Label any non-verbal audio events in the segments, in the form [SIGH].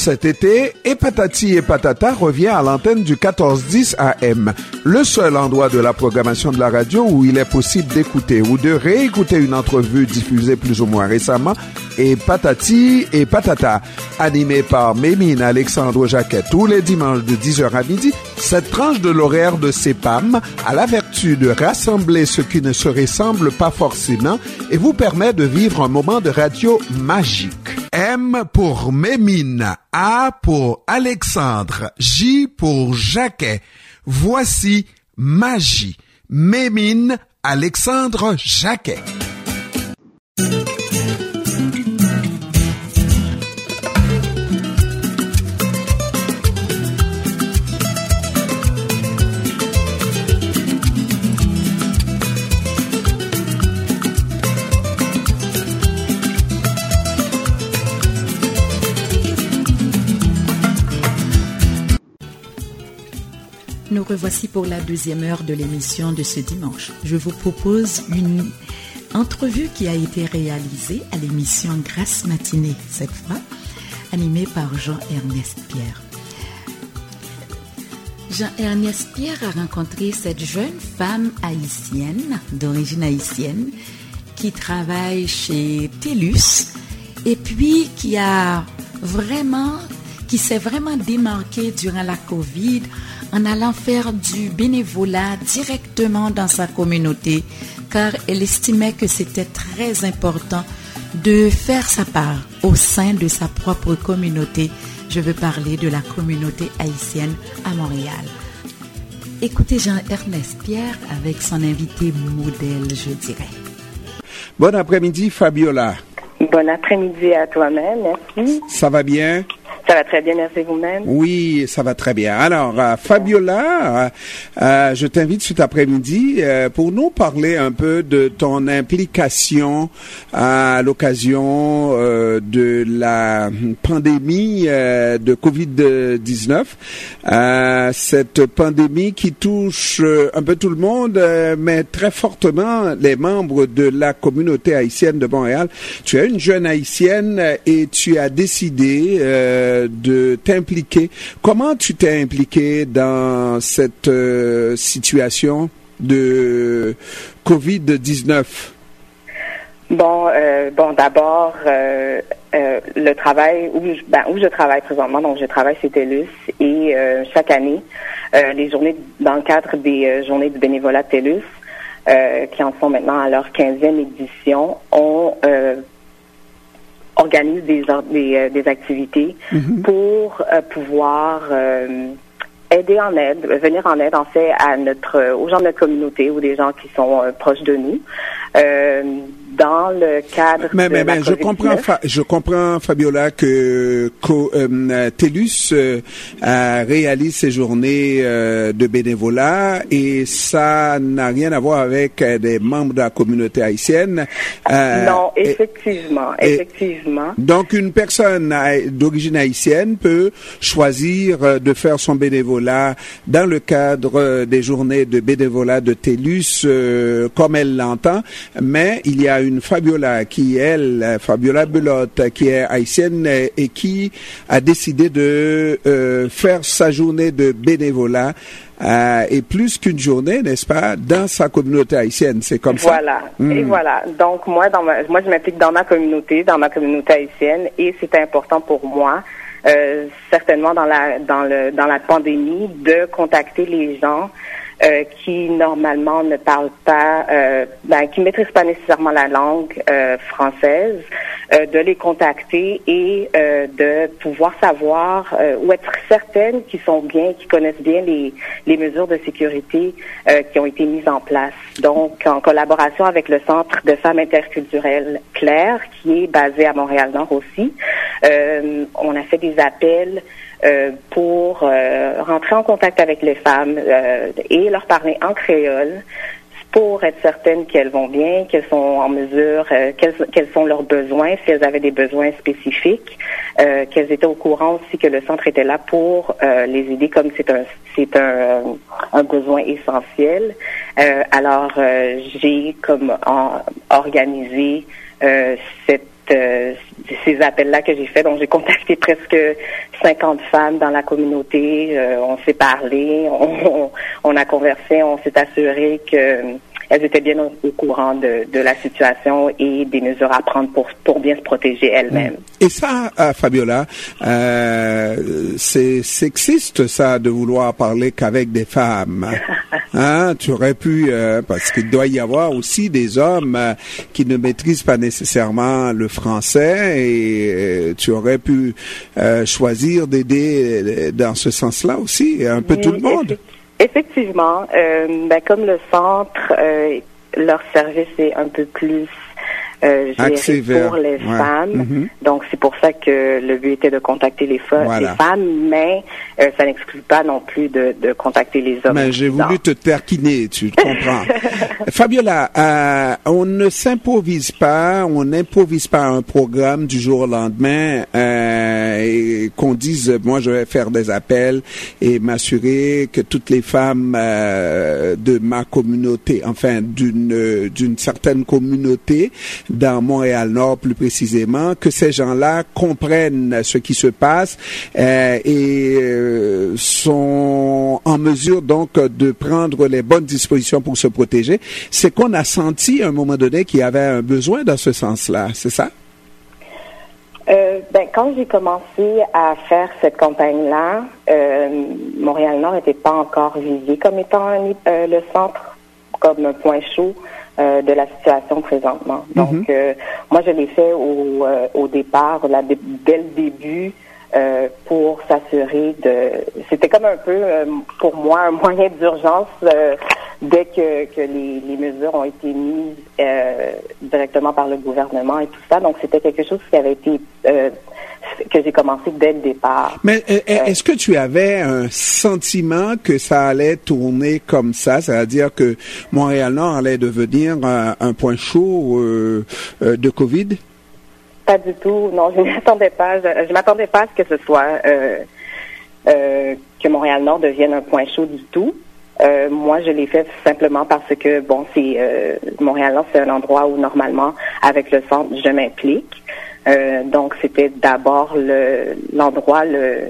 Cet été, et Patati et Patata revient à l'antenne du 1410 AM, le seul endroit de la programmation de la radio où il est possible d'écouter ou de réécouter une entrevue diffusée plus ou moins récemment et Patati et Patata, animé par Mémine Alexandre Jacquet tous les dimanches de 10h à midi. Cette tranche de l'horaire de CEPAM a la vertu de rassembler ce qui ne se ressemble pas forcément et vous permet de vivre un moment de radio magique. M pour Mémine, A pour Alexandre, J pour Jacquet. Voici Magie. Mémine Alexandre Jacquet. Revoici pour la deuxième heure de l'émission de ce dimanche. Je vous propose une entrevue qui a été réalisée à l'émission Grâce Matinée, cette fois, animée par Jean-Ernest Pierre. Jean-Ernest Pierre a rencontré cette jeune femme haïtienne, d'origine haïtienne, qui travaille chez TELUS et puis qui a vraiment, qui s'est vraiment démarquée durant la COVID en allant faire du bénévolat directement dans sa communauté, car elle estimait que c'était très important de faire sa part au sein de sa propre communauté. Je veux parler de la communauté haïtienne à Montréal. Écoutez Jean-Ernest Pierre avec son invité modèle, je dirais. Bon après-midi, Fabiola. Bon après-midi à toi-même, merci. Ça va bien? Ça va très bien, merci vous-même. Oui, ça va très bien. Alors, euh, Fabiola, euh, euh, je t'invite cet après-midi pour nous parler un peu de ton implication à l'occasion de la pandémie de Covid-19. cette pandémie qui touche un peu tout le monde, mais très fortement les membres de la communauté haïtienne de Montréal. Tu es une jeune haïtienne et tu as décidé de t'impliquer. Comment tu t'es impliqué dans cette euh, situation de Covid-19? Bon, euh, bon, d'abord, euh, le travail où je, ben, où je travaille présentement, donc je travaille chez TELUS et chaque année, les journées dans le cadre des journées du bénévolat TELUS, qui en sont maintenant à leur 15e édition, ont organise des, des, euh, des activités mhm. pour euh, pouvoir euh, aider en aide, venir en aide en fait à notre aux gens de notre communauté ou des gens qui sont proches de nous dans le cadre mais, de mais, la mais je comprends je comprends Fabiola que, euh, TELUS euh, réalise ces journées euh, de bénévolat et ça n'a rien à voir avec euh, des membres de la communauté haïtienne non effectivement effectivement. donc une personne d'origine haïtienne peut choisir de faire son bénévolat dans le cadre des journées de bénévolat de TELUS comme elle l'entend mais il y a une Fabiola qui, elle, Fabiola Belotte, qui est haïtienne et qui a décidé de euh, faire sa journée de bénévolat euh, et plus qu'une journée, n'est-ce pas, dans sa communauté haïtienne. C'est comme ça. Voilà. Et hmm. voilà. Donc moi, dans moi, je m'implique dans ma communauté, dans ma communauté haïtienne, et c'est important pour moi. Euh, certainement dans la dans le dans la pandémie de contacter les gens euh, qui normalement ne parlent pas, euh, ben, qui maîtrisent pas nécessairement la langue euh, française, euh, de les contacter et de pouvoir savoir ou être certaines qu'ils sont bien, qu'ils connaissent bien les, les mesures de sécurité qui ont été mises en place. Donc, en collaboration avec le Centre de femmes interculturelles Claire, qui est basé à Montréal-Nord aussi, on a fait des appels euh, pour euh, rentrer en contact avec les femmes euh, et leur parler en créole pour être certaines qu'elles vont bien, qu'elles sont en mesure, quels, quels, sont leurs besoins, si elles avaient des besoins spécifiques, qu'elles étaient au courant aussi que le centre était là pour les aider comme c'est un c'est un, un, besoin essentiel. alors j'ai comme organisé cette ces appels-là que j'ai fait. Donc, j'ai contacté presque 50 femmes dans la communauté. on s'est parlé, [LAUGHS] on, on, a conversé, on s'est assuré que elles étaient bien au, courant de, de, la situation et des mesures à prendre pour, pour bien se protéger elles-mêmes. Et ça, euh, Fabiola, euh, c'est sexiste ça de vouloir parler qu'avec des femmes. [LAUGHS] Hein? Tu aurais pu, euh, parce qu'il doit y avoir aussi des hommes euh, qui ne maîtrisent pas nécessairement le français et tu aurais pu choisir d'aider dans ce sens-là aussi, un peu tout le monde. Effectivement, euh, ben, comme le centre, euh, leur service est un peu plus euh, pour les femmes. Mhm. Donc, c'est pour ça que le but était de contacter les, les femmes, mais euh, ça n'exclut pas non plus de, de contacter les hommes. Mais j'ai voulu te terquiner, tu [LAUGHS] comprends. Fabiola, euh, on ne s'improvise pas, on n'improvise pas un programme du jour au lendemain euh, et qu'on dise, moi, je vais faire des appels et m'assurer que toutes les femmes euh, de ma communauté, enfin, d'une d'une certaine communauté, dans Montréal-Nord plus précisément, que ces gens-là comprennent ce qui se passe euh, et euh, sont en mesure donc de prendre les bonnes dispositions pour se protéger. C'est qu'on a senti à un moment donné qu'il y avait un besoin dans ce sens-là, c'est ça? Euh, ben, quand j'ai commencé à faire cette campagne-là, Montréal-Nord n'était pas encore visé comme étant le centre, comme un point chaud euh, de la situation présentement. Mhm. Donc, euh, moi, je l'ai fait au, euh, au départ, là, dès le début, pour s'assurer de... C'était comme un peu, pour moi, un moyen d'urgence dès que, que les, les, mesures ont été mises directement par le gouvernement et tout ça. Donc, c'était quelque chose qui avait été que j'ai commencé dès le départ. Mais euh, euh, est-ce que tu avais un sentiment que ça allait tourner comme ça, c'est-à-dire que Montréal-Nord allait devenir un, point chaud euh, de Covid? Pas du tout. Non, je ne [LAUGHS] m'attendais pas. Je, m'attendais pas à ce que ce soit que Montréal-Nord devienne un point chaud du tout. moi, je l'ai fait simplement parce que, bon, c'est Montréal-Nord, c'est un endroit où normalement, avec le centre, je m'implique. Euh, donc, c'était d'abord le, l'endroit le,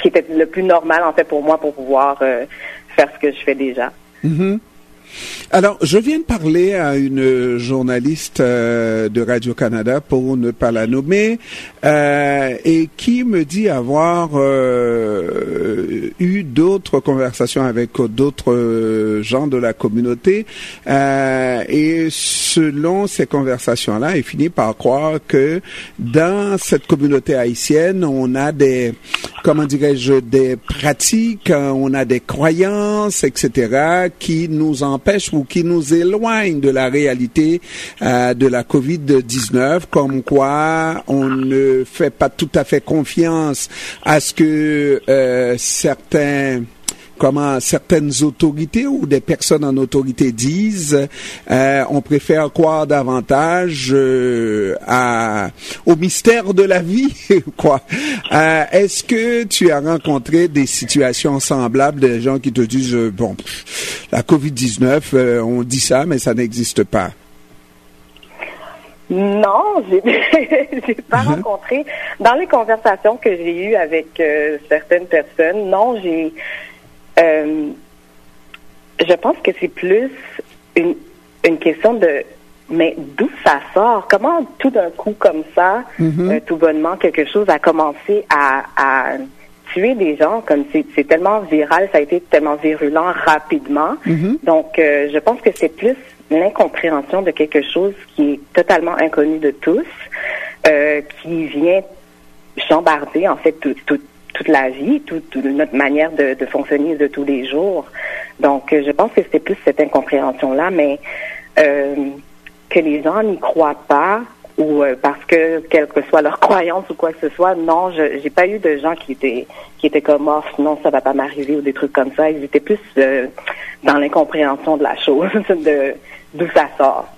qui était le plus normal, en fait, pour moi, pour pouvoir euh, faire ce que je fais déjà. Mm-hmm. Alors, je viens de parler à une journaliste euh, de Radio-Canada, pour ne pas la nommer, euh, et qui me dit avoir euh, eu d'autres conversations avec d'autres gens de la communauté, et selon ces conversations-là, il finit par croire que dans cette communauté haïtienne, on a des, comment dirais-je, des pratiques, on a des croyances, etc., qui nous empêchent qui nous éloigne de la réalité euh, de la COVID-19, comme quoi on ne fait pas tout à fait confiance à ce que euh, certains comment certaines autorités ou des personnes en autorité disent, euh, on préfère croire davantage euh, à, au mystère de la vie, [LAUGHS] quoi. Euh, Est-ce que tu as rencontré des situations semblables, des gens qui te disent, euh, bon, la COVID-19, euh, on dit ça, mais ça n'existe pas? Non, j'ai [LAUGHS] j'ai pas uh-huh. rencontré. Dans les conversations que j'ai eues avec certaines personnes, non, j'ai euh, je pense que c'est plus une, une question de mais d'où ça sort? Comment tout d'un coup comme ça, mm-hmm. euh, tout bonnement, quelque chose a commencé à, à tuer des gens? Comme c'est tellement viral, ça a été tellement virulent rapidement. Mm-hmm. Donc, euh, je pense que c'est plus l'incompréhension de quelque chose qui est totalement inconnu de tous, euh, qui vient chambarder en fait tout, tout, toute la vie, toute, notre manière de, fonctionner de tous les jours. Donc, euh, je pense que c'est plus cette incompréhension-là, mais euh, que les gens n'y croient pas ou euh, parce que quelle que soit leur [LAUGHS] croyance ou quoi que ce soit, non, je j'ai pas eu de gens qui étaient qui étaient comme oh non ça va pas m'arriver ou des trucs comme ça. Ils étaient plus dans l'incompréhension de la chose, [LAUGHS]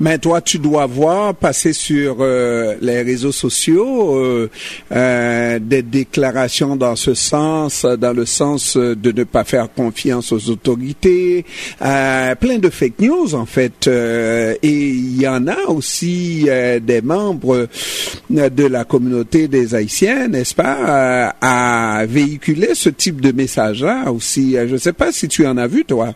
Mais toi, tu dois voir passer sur euh, les réseaux sociaux euh, euh, des déclarations dans ce sens, dans le sens de ne pas faire confiance aux autorités, plein de fake news en fait. et il y en a aussi des membres de la communauté des Haïtiens, n'est-ce pas, à véhiculer ce type de message-là aussi. Je ne sais pas si tu en as vu, toi.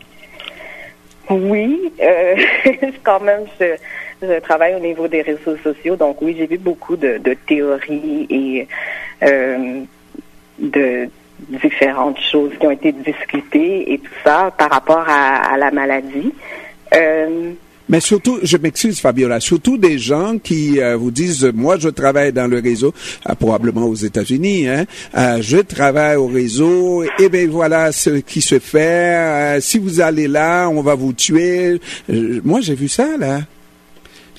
Oui, euh, [LAUGHS] quand même, je, travaille au niveau des réseaux sociaux, donc oui, j'ai vu beaucoup de, théories et euh, de différentes choses qui ont été discutées et tout ça par rapport à, la maladie. Euh, mais surtout, je m'excuse Fabiola, surtout des gens qui euh, vous disent, moi je travaille dans le réseau, euh, probablement aux États-Unis, hein, euh, je travaille au réseau, et bien voilà ce qui se fait, si vous allez là, on va vous tuer. moi j'ai vu ça là.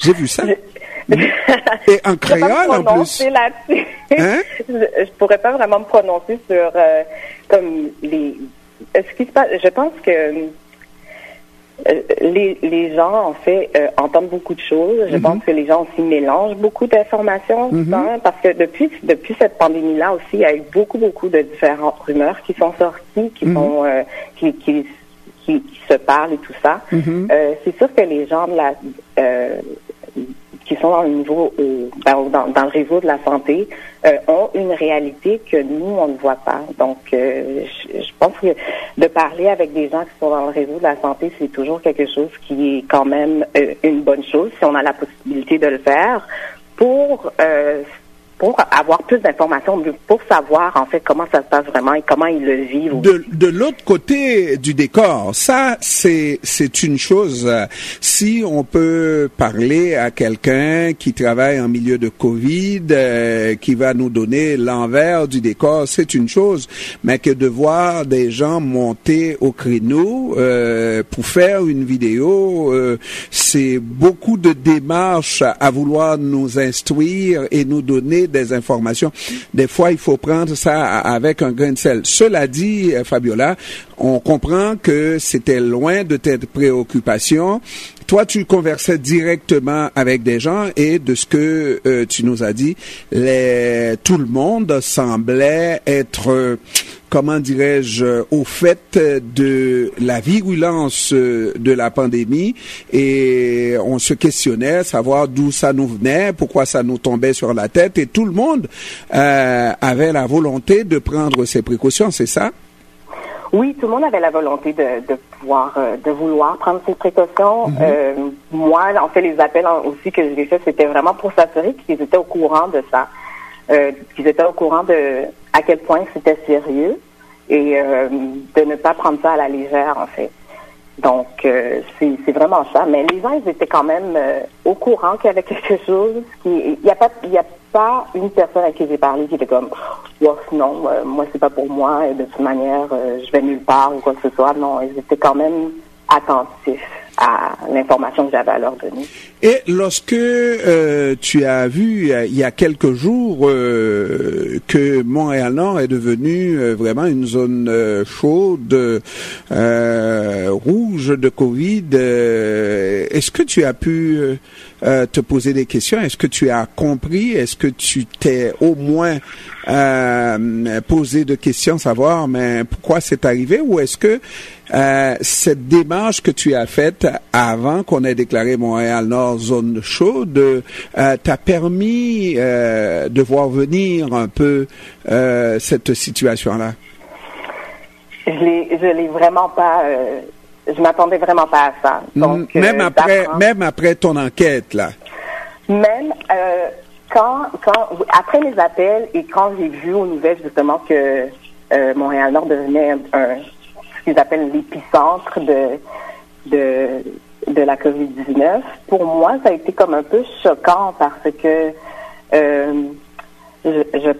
J'ai vu ça. [LAUGHS] Et en créole en plus. Hein? [LAUGHS] je, je pourrais pas vraiment me prononcer sur comme les. Ce qui se passe, je pense que euh, les, les gens, en fait, euh, entendent beaucoup de choses. Je mhm. pense que les gens aussi mélangent beaucoup d'informations, mhm. hein, parce que depuis depuis cette pandémie-là aussi, il y a eu beaucoup beaucoup de différentes rumeurs qui sont sorties, qui mhm. sont euh, qui, qui, qui, se parlent et tout ça. c'est sûr que les gens de la qui sont dans le niveau dans, dans, le réseau de la santé euh, ont une réalité que nous on ne voit pas. Donc euh, je, je, pense que de parler avec des gens qui sont dans le réseau de la santé, c'est toujours quelque chose qui est quand même euh, une bonne chose si on a la possibilité de le faire pour pour avoir plus d'informations, pour savoir en fait comment ça se passe vraiment et comment ils le vivent. De, de l'autre côté du décor, ça c'est c'est une chose. Si on peut parler à quelqu'un qui travaille en milieu de Covid, euh, qui va nous donner l'envers du décor, c'est une chose. Mais que de voir des gens monter au créneau euh, pour faire une vidéo, euh, c'est beaucoup de démarches à vouloir nous instruire et nous donner des informations. Des fois, il faut prendre ça avec un grain de sel. Cela dit, euh, Fabiola, on comprend que c'était loin de tes préoccupations. Toi, tu conversais directement avec des gens et de ce que euh, tu nous as dit, les, tout le monde semblait être comment dirais-je, au fait de la virulence de la pandémie et on se questionnait, savoir d'où ça nous venait, pourquoi ça nous tombait sur la tête et tout le monde euh, avait la volonté de prendre ses précautions, c'est ça? Oui, tout le monde avait la volonté de, de pouvoir, euh, de vouloir prendre ses précautions. Mhm. Euh, moi, en fait, les appels aussi que j'ai fait, c'était vraiment pour s'assurer qu'ils étaient au courant de ça, euh, qu'ils étaient au courant de à quel point c'était sérieux et euh, de ne pas prendre ça à la légère, en fait. Donc, euh, c'est vraiment ça. Mais les gens, ils étaient quand même euh, au courant qu'il y avait quelque chose. Il n'y a, pas, a pas une personne à qui j'ai parlé qui était comme, oh, non, moi, c'est pas pour moi, et de toute manière, je vais nulle part ou quoi que ce soit. Non, ils étaient quand même attentifs à l'information que j'avais à leur donner. Et lorsque euh, tu as vu il y a quelques jours euh, que Montréal-Nord est devenu euh, vraiment une zone chaude, rouge de Covid, est-ce que tu as pu te poser des questions? Est-ce que tu as compris? Est-ce que tu t'es au moins posé de questions, savoir mais pourquoi c'est arrivé? Ou est-ce que cette démarche que tu as faite avant qu'on ait déclaré Montréal-Nord zone chaude euh, t'a permis euh, de voir venir un peu euh, cette situation-là? Je ne l'ai vraiment pas. je m'attendais vraiment pas à ça. Donc, même après, même après ton enquête là? Même quand, quand, après les appels et quand j'ai vu aux nouvelles justement que Montréal-Nord devenait un, ce qu'ils appellent l'épicentre de, de, de la COVID-19, pour moi, ça a été comme un peu choquant parce que euh, je,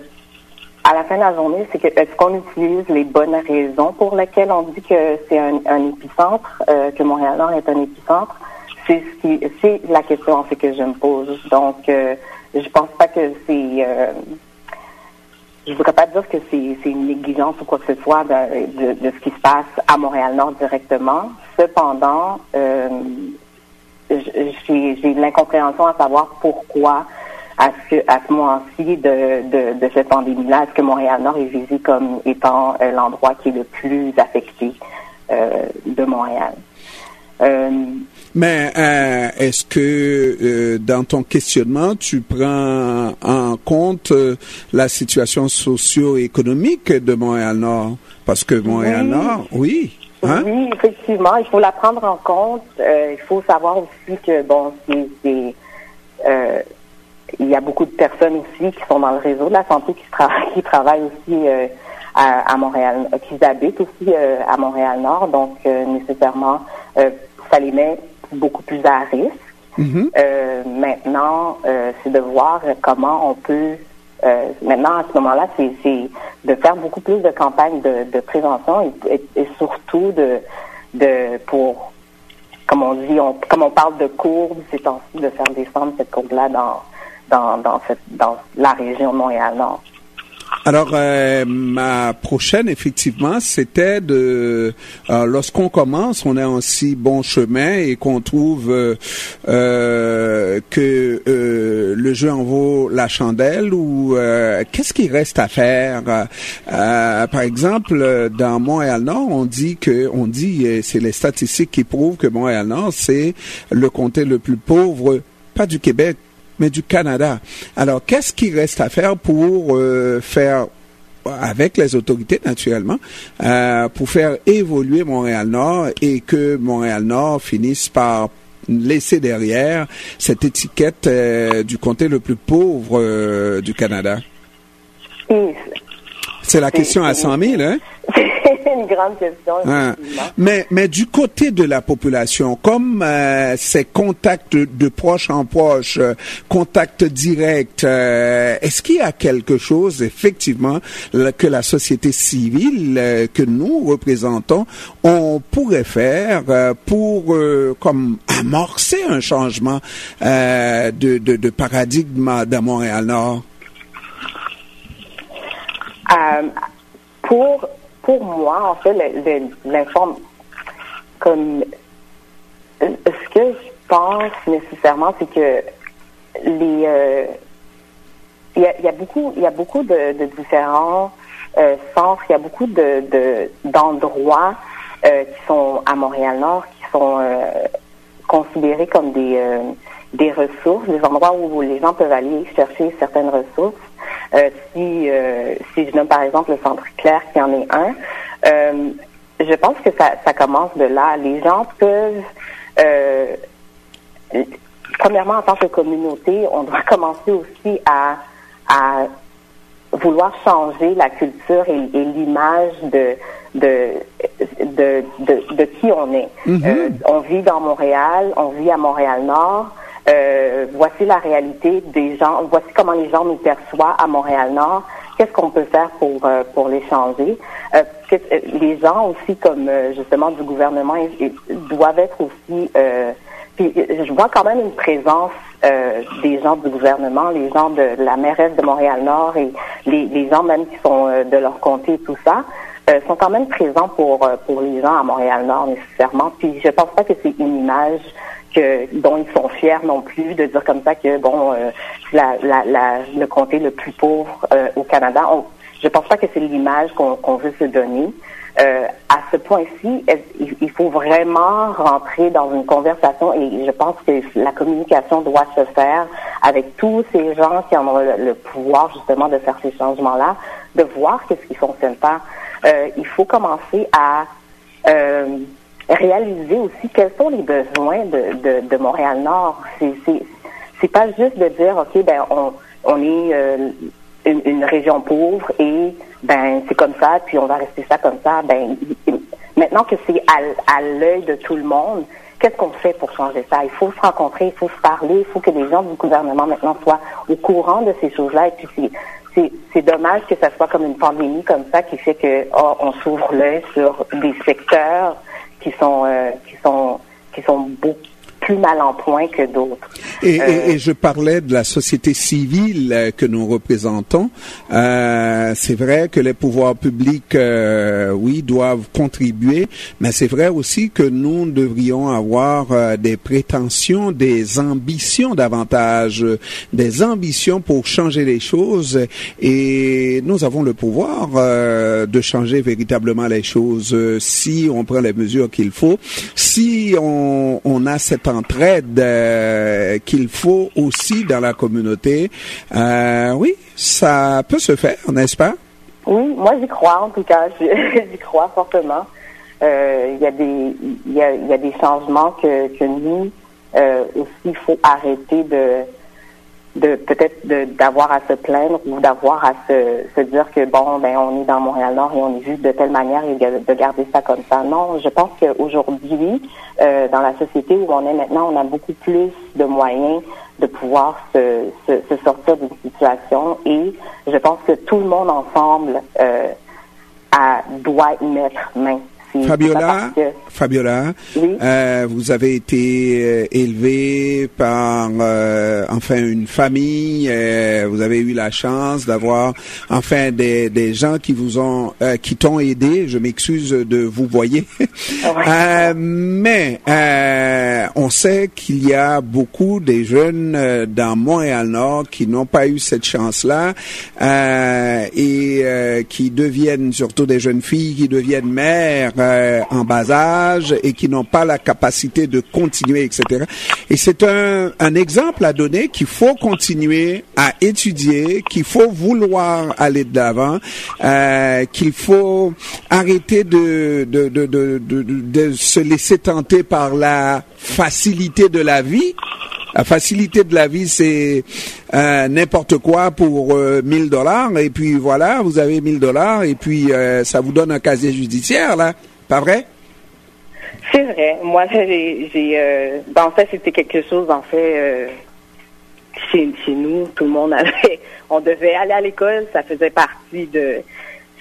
à la fin de la journée, c'est que est-ce qu'on utilise les bonnes raisons pour lesquelles on dit que c'est un, épicentre, euh, que Montréal-Nord est un épicentre? C'est ce qui, c'est la question en fait que je me pose. Donc, euh, je pense pas que c'est je ne voudrais pas dire que c'est une négligence ou quoi que ce soit de, ce qui se passe à Montréal-Nord directement. Cependant, euh, j'ai l'incompréhension à savoir pourquoi à ce, à ce moment-ci de, de, de, cette pandémie-là, est-ce que Montréal-Nord est visé comme étant euh, l'endroit qui est le plus affecté euh, de Montréal? Euh, Mais est-ce que dans ton questionnement, tu prends en compte la situation socio-économique de Montréal-Nord? Parce que Montréal-Nord, oui. Hein? Oui, effectivement, il faut la prendre en compte. il faut savoir aussi que, bon, c'est il y a beaucoup de personnes aussi qui sont dans le réseau de la santé qui, [LAUGHS] qui travaillent aussi euh, à, Montréal, qui habitent aussi euh, à Montréal-Nord. Donc, euh, nécessairement, ça les met beaucoup plus à risque. Mm-hmm. maintenant, c'est de voir comment on peut maintenant, à ce moment-là, c'est de faire beaucoup plus de campagnes de, prévention et, surtout de, de pour, comme on dit, on, comme on parle de courbes, c'est de faire descendre cette courbe-là dans dans, dans, cette, dans la région Montréal-Nord. Alors, euh, ma prochaine, effectivement, c'était de, euh, lorsqu'on commence, on est en si bon chemin et qu'on trouve euh, euh que euh, le jeu en vaut la chandelle ou qu'est-ce qui reste à faire? Par exemple, dans Montréal-Nord, on dit que, on dit, c'est les statistiques qui prouvent que Montréal-Nord, c'est le comté le plus pauvre, pas du Québec, mais du Canada. Alors, qu'est-ce qui reste à faire pour euh, faire avec les autorités naturellement, euh, pour faire évoluer Montréal-Nord et que Montréal-Nord finisse par laisser derrière cette étiquette euh, du comté le plus pauvre du Canada? C'est la question à 100 000, hein? [LAUGHS] [LAUGHS] Une grande question. Ah. Mais, mais du côté de la population, comme euh, ces contacts de, proche en proche, euh, contacts directs, euh, est-ce qu'il y a quelque chose, effectivement, que la société civile que nous représentons, on pourrait faire pour comme amorcer un changement de, de, de paradigme dans Montréal-Nord? pour pour moi, en fait, l'informe comme ce que je pense nécessairement, c'est que les euh, il y, a, beaucoup il y a beaucoup de, différents euh, centres, il y a beaucoup de d'endroits euh, qui sont à Montréal Nord qui sont considérés comme des des ressources, des endroits où les gens peuvent aller chercher certaines ressources. Euh, si, euh, si je nomme par exemple le Centre Claire qui en est un, euh, je pense que ça, ça commence de là. Les gens peuvent, premièrement en tant que communauté, on doit [LAUGHS] commencer aussi à, à vouloir changer la culture et, l'image de de, de, de, qui on est. Mm-hmm. on vit dans Montréal, on vit à Montréal-Nord. Euh, voici la réalité des gens, voici comment les gens nous perçoivent à Montréal-Nord. Qu'est-ce qu'on peut faire pour euh, pour les changer? Euh, Les gens aussi, comme justement du gouvernement, doivent être aussi. puis je vois quand même une présence des gens du gouvernement, les gens de la mairesse de Montréal-Nord et les, gens même qui sont de leur comté et tout ça. sont quand même présents pour pour les gens à Montréal-Nord nécessairement. Puis je pense pas que c'est une image dont ils sont fiers non plus de dire comme ça que bon euh, la, la, la, le comté le plus pauvre euh, au Canada. On, je pense pas que c'est l'image qu'on veut se donner. Euh, à ce point-ci, il faut vraiment rentrer dans une conversation et je pense que la communication doit se faire avec tous ces gens qui en ont le, pouvoir justement de faire ces changements-là, de voir qu'est-ce qui fonctionne pas. Euh, il faut commencer à euh, réaliser aussi quels sont les besoins de, de, de Montréal-Nord. C'est, c'est, pas juste de dire, OK, ben, on, on est euh, une, une, région pauvre et ben c'est comme ça, puis on va rester ça comme ça. Ben, maintenant que c'est à, à l'œil de tout le monde, qu'est-ce qu'on fait pour changer ça? Il faut se rencontrer, il faut se parler, il faut que les gens du gouvernement maintenant soient au courant de ces choses-là. Et puis c'est, c'est, c'est dommage que ça soit comme une pandémie comme ça qui fait que oh, on s'ouvre l'œil sur des secteurs qui sont euh, qui sont qui sont beaucoup plus mal en point que d'autres. Et, et, je parlais de la société civile que nous représentons. c'est vrai que les pouvoirs publics, oui, doivent contribuer, mais c'est vrai aussi que nous devrions avoir des prétentions, des ambitions davantage, des ambitions pour changer les choses. Et nous avons le pouvoir de changer véritablement les choses si on prend les mesures qu'il faut, si on, on a cette entraide euh, qu'il faut aussi dans la communauté, euh, oui, ça peut se faire, n'est-ce pas? Oui, moi j'y crois en tout cas, [LAUGHS] j'y crois fortement. Euh, il y a des y a, y a des changements que, que nous aussi il faut arrêter de de peut-être d'avoir à se plaindre ou d'avoir à se, se, dire que bon ben on est dans Montréal-Nord et on est juste de telle manière et de, garder ça comme ça. Non, je pense qu'aujourd'hui, euh, dans la société où on est maintenant, on a beaucoup plus de moyens de pouvoir se, se, sortir d'une situation et je pense que tout le monde ensemble euh, a, doit y mettre main. Fabiola, Fabiola, euh, vous avez été euh, élevé par euh, enfin une famille. vous avez eu la chance d'avoir enfin des, des gens qui vous ont qui t'ont aidé. Je m'excuse de vous voyer, [LAUGHS] mais on sait qu'il y a beaucoup de jeunes dans Montréal-Nord qui n'ont pas eu cette chance-là et qui deviennent surtout des jeunes filles qui deviennent mères euh, en bas âge et qui n'ont pas la capacité de continuer, etc. Et c'est un, un exemple à donner qu'il faut continuer à étudier, qu'il faut vouloir aller de l'avant, euh, qu'il faut arrêter de de, de, de, de, se laisser tenter par la facilité de la vie. La facilité de la vie, c'est euh, n'importe quoi pour euh, 1000 dollars et puis voilà, vous avez 1000 dollars et puis euh, ça vous donne un casier judiciaire là. Pas vrai? C'est vrai. Moi, j'ai, euh, ben, en fait, c'était quelque chose, en fait, euh, chez, chez, nous, tout le monde avait, [LAUGHS] on devait aller à l'école, ça faisait partie de,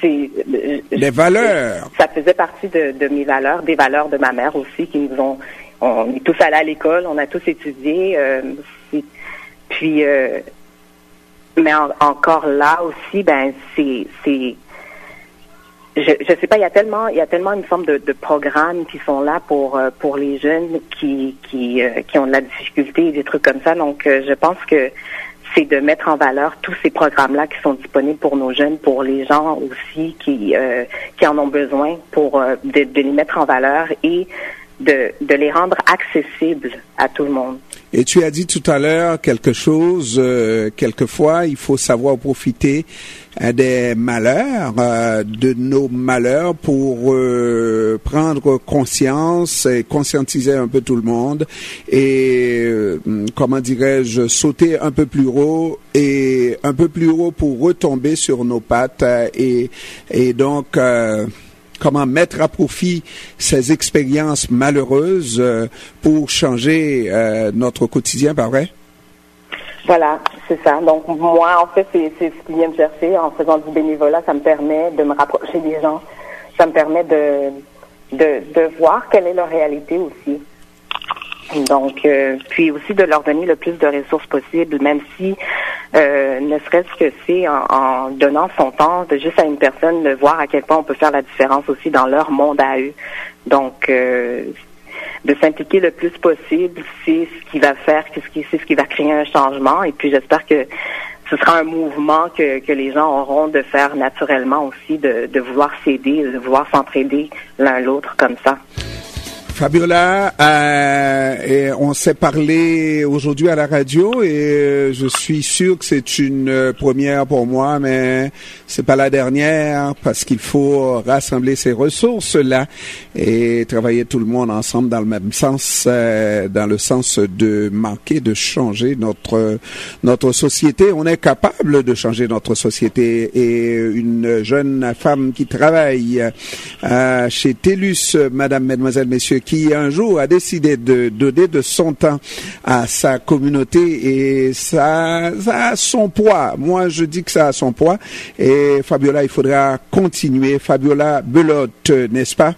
les valeurs. Ça faisait partie de, de, mes valeurs, des valeurs de ma mère aussi, qui nous ont, on est tous allés à l'école, on a tous étudié, euh, puis, euh, mais encore là aussi, ben, c'est, c'est, je je sais pas, il y a tellement il y a tellement une forme de, de programmes qui sont là pour euh, pour les jeunes qui qui euh, qui ont de la difficulté et des trucs comme ça. Donc euh, je pense que c'est de mettre en valeur tous ces programmes-là qui sont disponibles pour nos jeunes, pour les gens aussi qui qui en ont besoin, pour de, de, les mettre en valeur et de de les rendre accessibles à tout le monde. Et tu as dit tout à l'heure quelque chose, quelquefois il faut savoir profiter des malheurs, euh, de nos malheurs pour euh, prendre conscience et conscientiser un peu tout le monde et, euh, comment dirais-je, sauter un peu plus haut et un peu plus haut pour retomber sur nos pattes et, et donc comment mettre à profit ces expériences malheureuses pour changer notre quotidien, pas vrai? Voilà, c'est ça. Donc moi, en fait, c'est ce qui vient me chercher en faisant du bénévolat. Ça me permet de me rapprocher des gens. Ça me permet de, de, de voir quelle est leur réalité aussi. Donc, euh, puis aussi de leur donner le plus de ressources possible, même si euh, ne serait-ce que c'est en, donnant son temps de juste à une personne de voir à quel point on peut faire la différence aussi dans leur monde à eux. Donc, euh, de s'impliquer le plus possible, c'est ce qui va faire, c'est ce qui, va créer un changement. Et puis j'espère que ce sera un mouvement que, que les gens auront de faire naturellement aussi, de, de vouloir s'aider, de vouloir s'entraider l'un l'autre comme ça. Fabiola, euh, on s'est parlé aujourd'hui à la radio et euh, je suis sûr que c'est une euh, première pour moi, mais c'est pas la dernière parce qu'il faut rassembler ces ressources là et travailler tout le monde ensemble dans le même sens, euh, dans le sens de manquer, de changer notre notre société. On est capable de changer notre société et une jeune femme qui travaille chez TELUS, Madame, Mesdemoiselles, Messieurs qui un jour a décidé de donner de son temps à sa communauté et ça, ça a son poids. Moi, je dis que ça a son poids. Et Fabiola, il faudra continuer. Fabiola Belote, n'est-ce pas?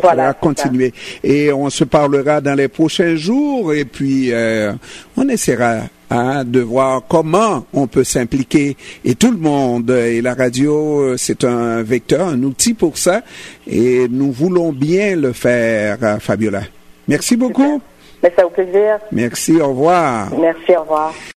Voilà, va continuer. Et on se parlera dans les prochains jours et puis euh, on essaiera hein, de voir comment on peut s'impliquer. Et tout le monde, et la radio, c'est un vecteur, un outil pour ça. Et nous voulons bien le faire, Fabiola. Merci beaucoup. Mais ça au plaisir. Merci, au revoir. Merci, au revoir.